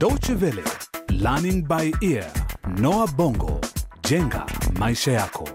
Deutsche Welle, Learning by Ear, Noah Bongo, jenga maisha yako.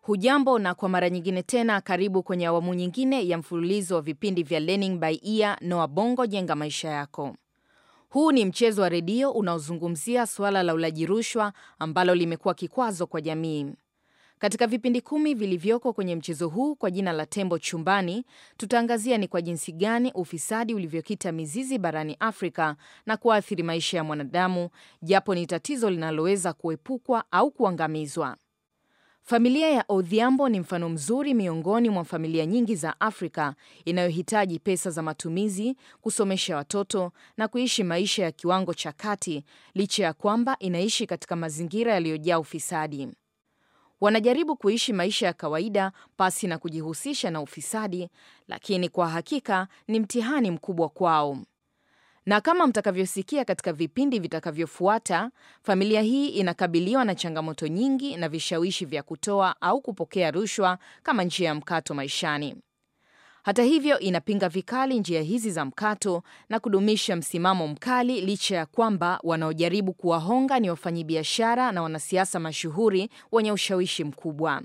Hujambo na kwa mara nyingine tena karibu kwenye awamu nyingine ya mfululizo wa vipindi vya Learning by Ear Noah Bongo jenga maisha yako. Huu ni mchezo wa redio unaozungumzia suala la ulaji rushwa ambalo limekuwa kikwazo kwa jamii. Katika vipindi kumi vilivyoko kwenye mchezo huu kwa jina la Tembo Chumbani, tutaangazia ni kwa jinsi gani ufisadi ulivyokita mizizi barani Afrika na kuathiri maisha ya mwanadamu, japo ni tatizo linaloweza kuepukwa au kuangamizwa. Familia ya Odhiambo ni mfano mzuri miongoni mwa familia nyingi za Afrika inayohitaji pesa za matumizi, kusomesha watoto na kuishi maisha ya kiwango cha kati, licha ya kwamba inaishi katika mazingira yaliyojaa ufisadi. Wanajaribu kuishi maisha ya kawaida pasi na kujihusisha na ufisadi, lakini kwa hakika ni mtihani mkubwa kwao. Na kama mtakavyosikia katika vipindi vitakavyofuata, familia hii inakabiliwa na changamoto nyingi na vishawishi vya kutoa au kupokea rushwa kama njia ya mkato maishani. Hata hivyo, inapinga vikali njia hizi za mkato na kudumisha msimamo mkali licha ya kwamba wanaojaribu kuwahonga ni wafanyabiashara na wanasiasa mashuhuri wenye ushawishi mkubwa.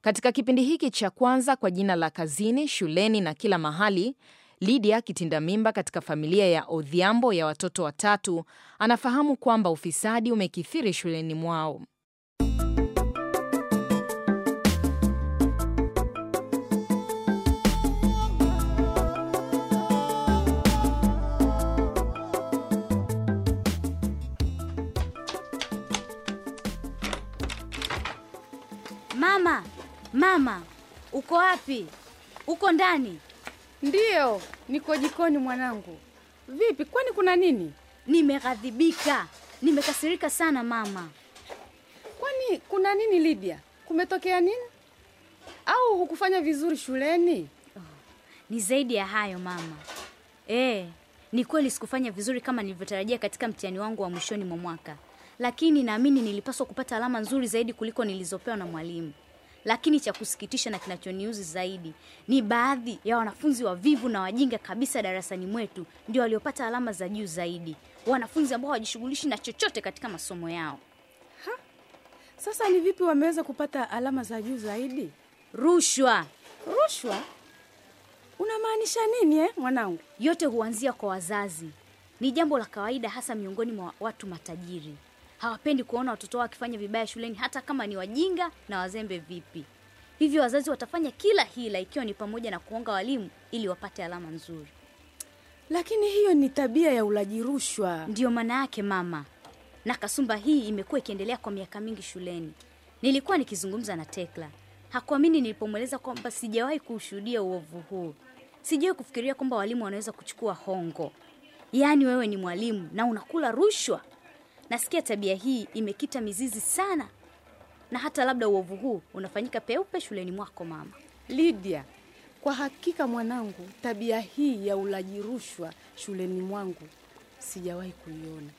Katika kipindi hiki cha kwanza kwa jina la Kazini, Shuleni na Kila Mahali, Lydia kitinda mimba katika familia ya Odhiambo ya watoto watatu anafahamu kwamba ufisadi umekithiri shuleni mwao. Mama, mama, uko wapi? Uko ndani? Ndiyo, niko jikoni mwanangu. Vipi, kwani kuna nini? Nimeghadhibika, nimekasirika sana mama. Kwani kuna nini Lydia? Kumetokea nini? Au hukufanya vizuri shuleni? Ni zaidi ya hayo mama. Eh, ni kweli sikufanya vizuri kama nilivyotarajia katika mtihani wangu wa mwishoni mwa mwaka, lakini naamini nilipaswa kupata alama nzuri zaidi kuliko nilizopewa na mwalimu. Lakini cha kusikitisha na kinachoniuzi zaidi ni baadhi ya wanafunzi wavivu na wajinga kabisa darasani mwetu ndio waliopata alama za juu zaidi, wanafunzi ambao hawajishughulishi na chochote katika masomo yao. Sasa ni vipi wameweza kupata alama za juu zaidi? Rushwa Rushwa? Unamaanisha nini eh, mwanangu? yote huanzia kwa wazazi. Ni jambo la kawaida, hasa miongoni mwa watu matajiri. Hawapendi kuona watoto wao wakifanya vibaya shuleni, hata kama ni wajinga na wazembe vipi. Hivyo wazazi watafanya kila hila, ikiwa ni pamoja na kuonga walimu ili wapate alama nzuri. Lakini hiyo ni tabia ya ulaji rushwa. Ndiyo maana yake mama, na kasumba hii imekuwa ikiendelea kwa miaka mingi shuleni. Nilikuwa nikizungumza na Tekla, hakuamini nilipomweleza kwamba sijawahi kuushuhudia uovu huu. Sijawahi kufikiria kwamba walimu wanaweza kuchukua hongo. Yaani wewe ni mwalimu na unakula rushwa? Nasikia tabia hii imekita mizizi sana, na hata labda uovu huu unafanyika peupe shuleni mwako mama. Lydia, kwa hakika mwanangu, tabia hii ya ulaji rushwa shuleni mwangu sijawahi kuiona.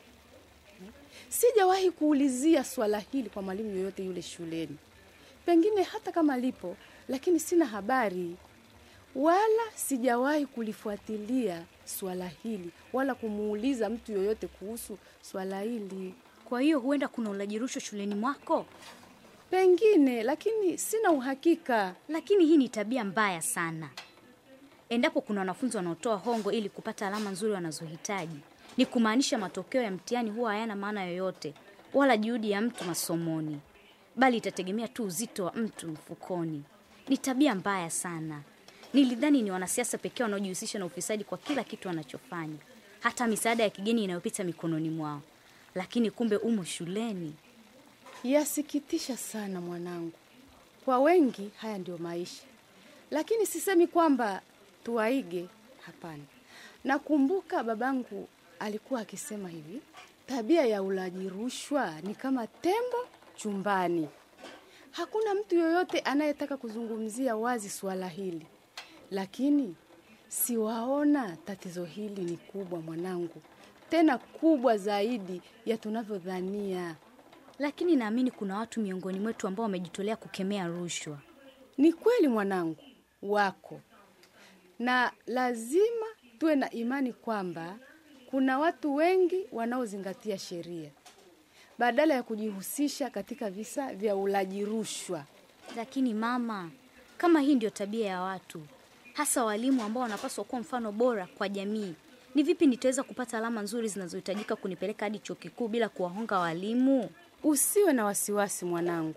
Sijawahi kuulizia swala hili kwa mwalimu yoyote yule shuleni, pengine hata kama lipo, lakini sina habari wala sijawahi kulifuatilia swala hili wala kumuuliza mtu yoyote kuhusu swala hili. Kwa hiyo huenda kuna ulaji rushwa shuleni mwako, Pengine, lakini sina uhakika. lakini hii ni tabia mbaya sana. Endapo kuna wanafunzi wanaotoa hongo ili kupata alama nzuri wanazohitaji, ni kumaanisha matokeo ya mtihani huwa hayana maana yoyote, wala juhudi ya mtu masomoni, bali itategemea tu uzito wa mtu mfukoni. Ni tabia mbaya sana. Nilidhani ni wanasiasa pekee wanaojihusisha na ufisadi kwa kila kitu wanachofanya, hata misaada ya kigeni inayopita mikononi mwao, lakini kumbe umo shuleni. Yasikitisha sana mwanangu. Kwa wengi haya ndio maisha, lakini sisemi kwamba tuwaige, hapana. Nakumbuka babangu alikuwa akisema hivi, tabia ya ulaji rushwa ni kama tembo chumbani. Hakuna mtu yoyote anayetaka kuzungumzia wazi suala hili, lakini siwaona tatizo hili ni kubwa mwanangu, tena kubwa zaidi ya tunavyodhania. Lakini naamini kuna watu miongoni mwetu ambao wamejitolea kukemea rushwa. Ni kweli mwanangu, wako na lazima tuwe na imani kwamba kuna watu wengi wanaozingatia sheria badala ya kujihusisha katika visa vya ulaji rushwa. Lakini mama, kama hii ndio tabia ya watu, hasa walimu ambao wanapaswa kuwa mfano bora kwa jamii, ni vipi nitaweza kupata alama nzuri zinazohitajika kunipeleka hadi chuo kikuu bila kuwahonga walimu? Usiwe na wasiwasi mwanangu,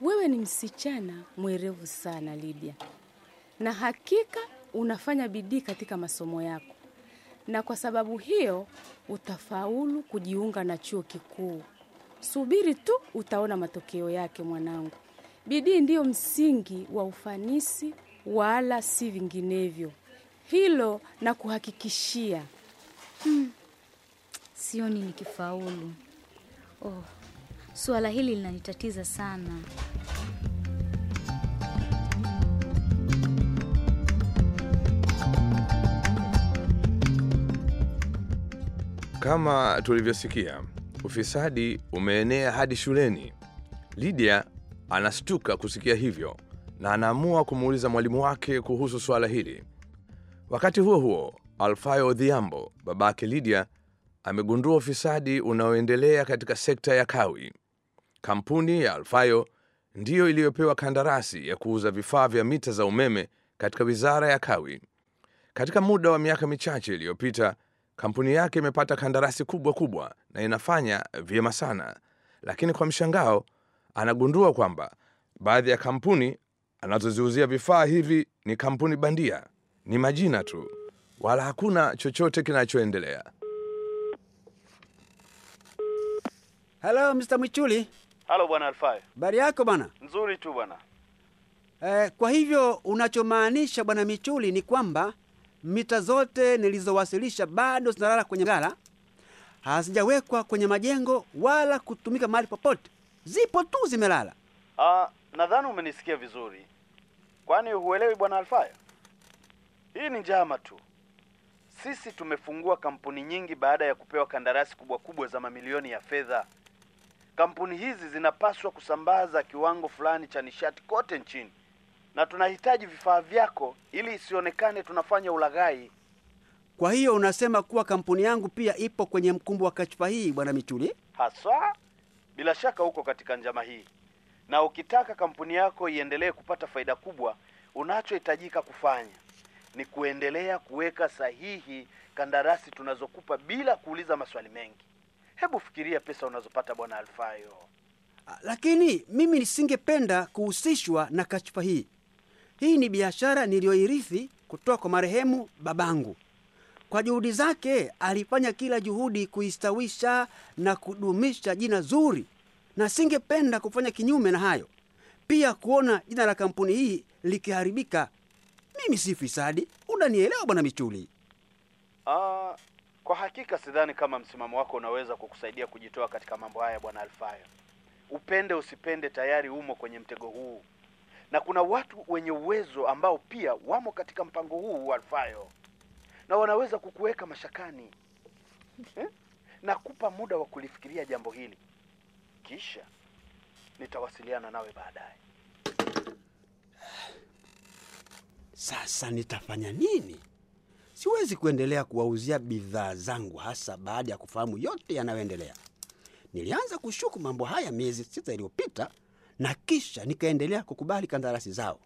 wewe ni msichana mwerevu sana Lydia, na hakika unafanya bidii katika masomo yako, na kwa sababu hiyo utafaulu kujiunga na chuo kikuu. Subiri tu, utaona matokeo yake mwanangu. Bidii ndiyo msingi wa ufanisi, wala si vinginevyo. Hilo na kuhakikishia. Sioni nikifaulu. Oh, suala hili linanitatiza sana. Kama tulivyosikia, ufisadi umeenea hadi shuleni. Lydia anastuka kusikia hivyo na anaamua kumuuliza mwalimu wake kuhusu suala hili. Wakati huo huo, Alfayo Odhiambo, babake Lydia, amegundua ufisadi unaoendelea katika sekta ya kawi. Kampuni ya Alfayo ndiyo iliyopewa kandarasi ya kuuza vifaa vya mita za umeme katika wizara ya kawi. Katika muda wa miaka michache iliyopita, kampuni yake imepata kandarasi kubwa kubwa na inafanya vyema sana, lakini kwa mshangao anagundua kwamba baadhi ya kampuni anazoziuzia vifaa hivi ni kampuni bandia, ni majina tu, wala hakuna chochote kinachoendelea. Halo Mr. Mwichuli, Halo bwana Alfayo. habari yako bwana? Nzuri tu bwana. Eh, kwa hivyo unachomaanisha bwana Michuli ni kwamba mita zote nilizowasilisha bado zinalala kwenye ghala, hazijawekwa kwenye majengo wala kutumika mahali popote, zipo tu zimelala. Ah, nadhani umenisikia vizuri. Kwani huelewi bwana Alfaya? Hii ni njama tu. Sisi tumefungua kampuni nyingi baada ya kupewa kandarasi kubwa kubwa za mamilioni ya fedha. Kampuni hizi zinapaswa kusambaza kiwango fulani cha nishati kote nchini, na tunahitaji vifaa vyako ili isionekane tunafanya ulaghai. Kwa hiyo unasema kuwa kampuni yangu pia ipo kwenye mkumbo wa kashfa hii, bwana Michuli? Haswa, bila shaka uko katika njama hii, na ukitaka kampuni yako iendelee kupata faida kubwa, unachohitajika kufanya ni kuendelea kuweka sahihi kandarasi tunazokupa bila kuuliza maswali mengi. Hebu fikiria pesa unazopata bwana Alfayo. Ah, Lakini mimi nisingependa kuhusishwa na kashfa hii. Hii ni biashara niliyoirithi kutoka kwa marehemu babangu. Kwa juhudi zake alifanya kila juhudi kuistawisha na kudumisha jina zuri, na singependa kufanya kinyume na hayo. Pia kuona jina la kampuni hii likiharibika. Mimi si fisadi, unanielewa bwana Michuli? Uh, kwa hakika sidhani kama msimamo wako unaweza kukusaidia kujitoa katika mambo haya bwana Alfayo. Upende usipende, tayari umo kwenye mtego huu, na kuna watu wenye uwezo ambao pia wamo katika mpango huu Alfayo, na wanaweza kukuweka mashakani eh? Nakupa muda wa kulifikiria jambo hili, kisha nitawasiliana nawe baadaye. Sasa nitafanya nini? Siwezi kuendelea kuwauzia bidhaa zangu, hasa baada ya kufahamu yote yanayoendelea. Nilianza kushuku mambo haya miezi sita iliyopita, na kisha nikaendelea kukubali kandarasi zao.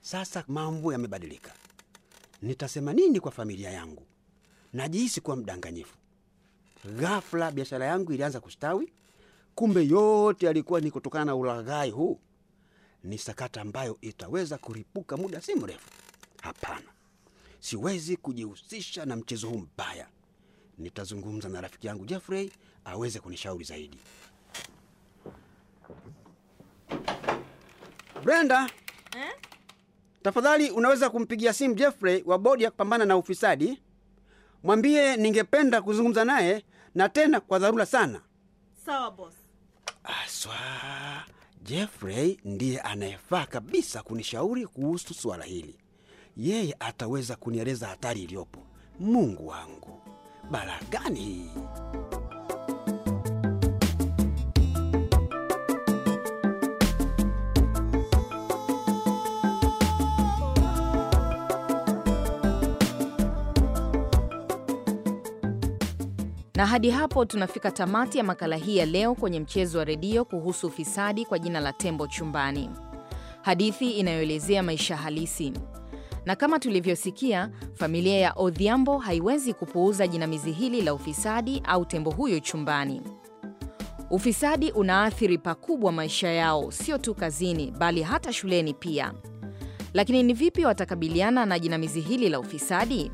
Sasa mambo yamebadilika. Nitasema nini kwa familia yangu? Najihisi kuwa mdanganyifu. Ghafla biashara yangu ilianza kustawi, kumbe yote yalikuwa ni kutokana na ulaghai huu. Ni sakata ambayo itaweza kuripuka muda si mrefu. Hapana, siwezi kujihusisha na mchezo huu mbaya. Nitazungumza na rafiki yangu Jeffrey aweze kunishauri zaidi. Brenda, tafadhali unaweza kumpigia simu Jeffrey wa bodi ya kupambana na ufisadi. Mwambie ningependa kuzungumza naye na tena kwa dharura sana. Sawa boss. Aswa, Jeffrey ndiye anayefaa kabisa kunishauri kuhusu suala hili. Yeye ataweza kunieleza hatari iliyopo. Mungu wangu, balaa gani hii? Na hadi hapo tunafika tamati ya makala hii ya leo kwenye mchezo wa redio kuhusu ufisadi kwa jina la Tembo Chumbani, hadithi inayoelezea maisha halisi. Na kama tulivyosikia, familia ya Odhiambo haiwezi kupuuza jinamizi hili la ufisadi au tembo huyo chumbani. Ufisadi unaathiri pakubwa maisha yao, sio tu kazini, bali hata shuleni pia. Lakini ni vipi watakabiliana na jinamizi hili la ufisadi?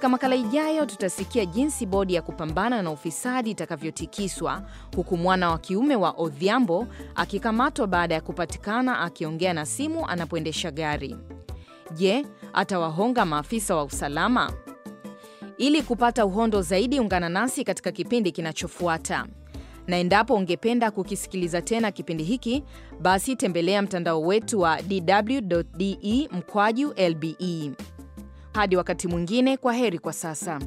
Katika makala ijayo tutasikia jinsi bodi ya kupambana na ufisadi itakavyotikiswa huku mwana wa kiume wa Odhiambo akikamatwa baada ya kupatikana akiongea na simu anapoendesha gari. Je, atawahonga maafisa wa usalama? Ili kupata uhondo zaidi, ungana nasi katika kipindi kinachofuata. Na endapo ungependa kukisikiliza tena kipindi hiki, basi tembelea mtandao wetu wa dw.de mkwaju lbe. Hadi wakati mwingine, kwa heri kwa sasa.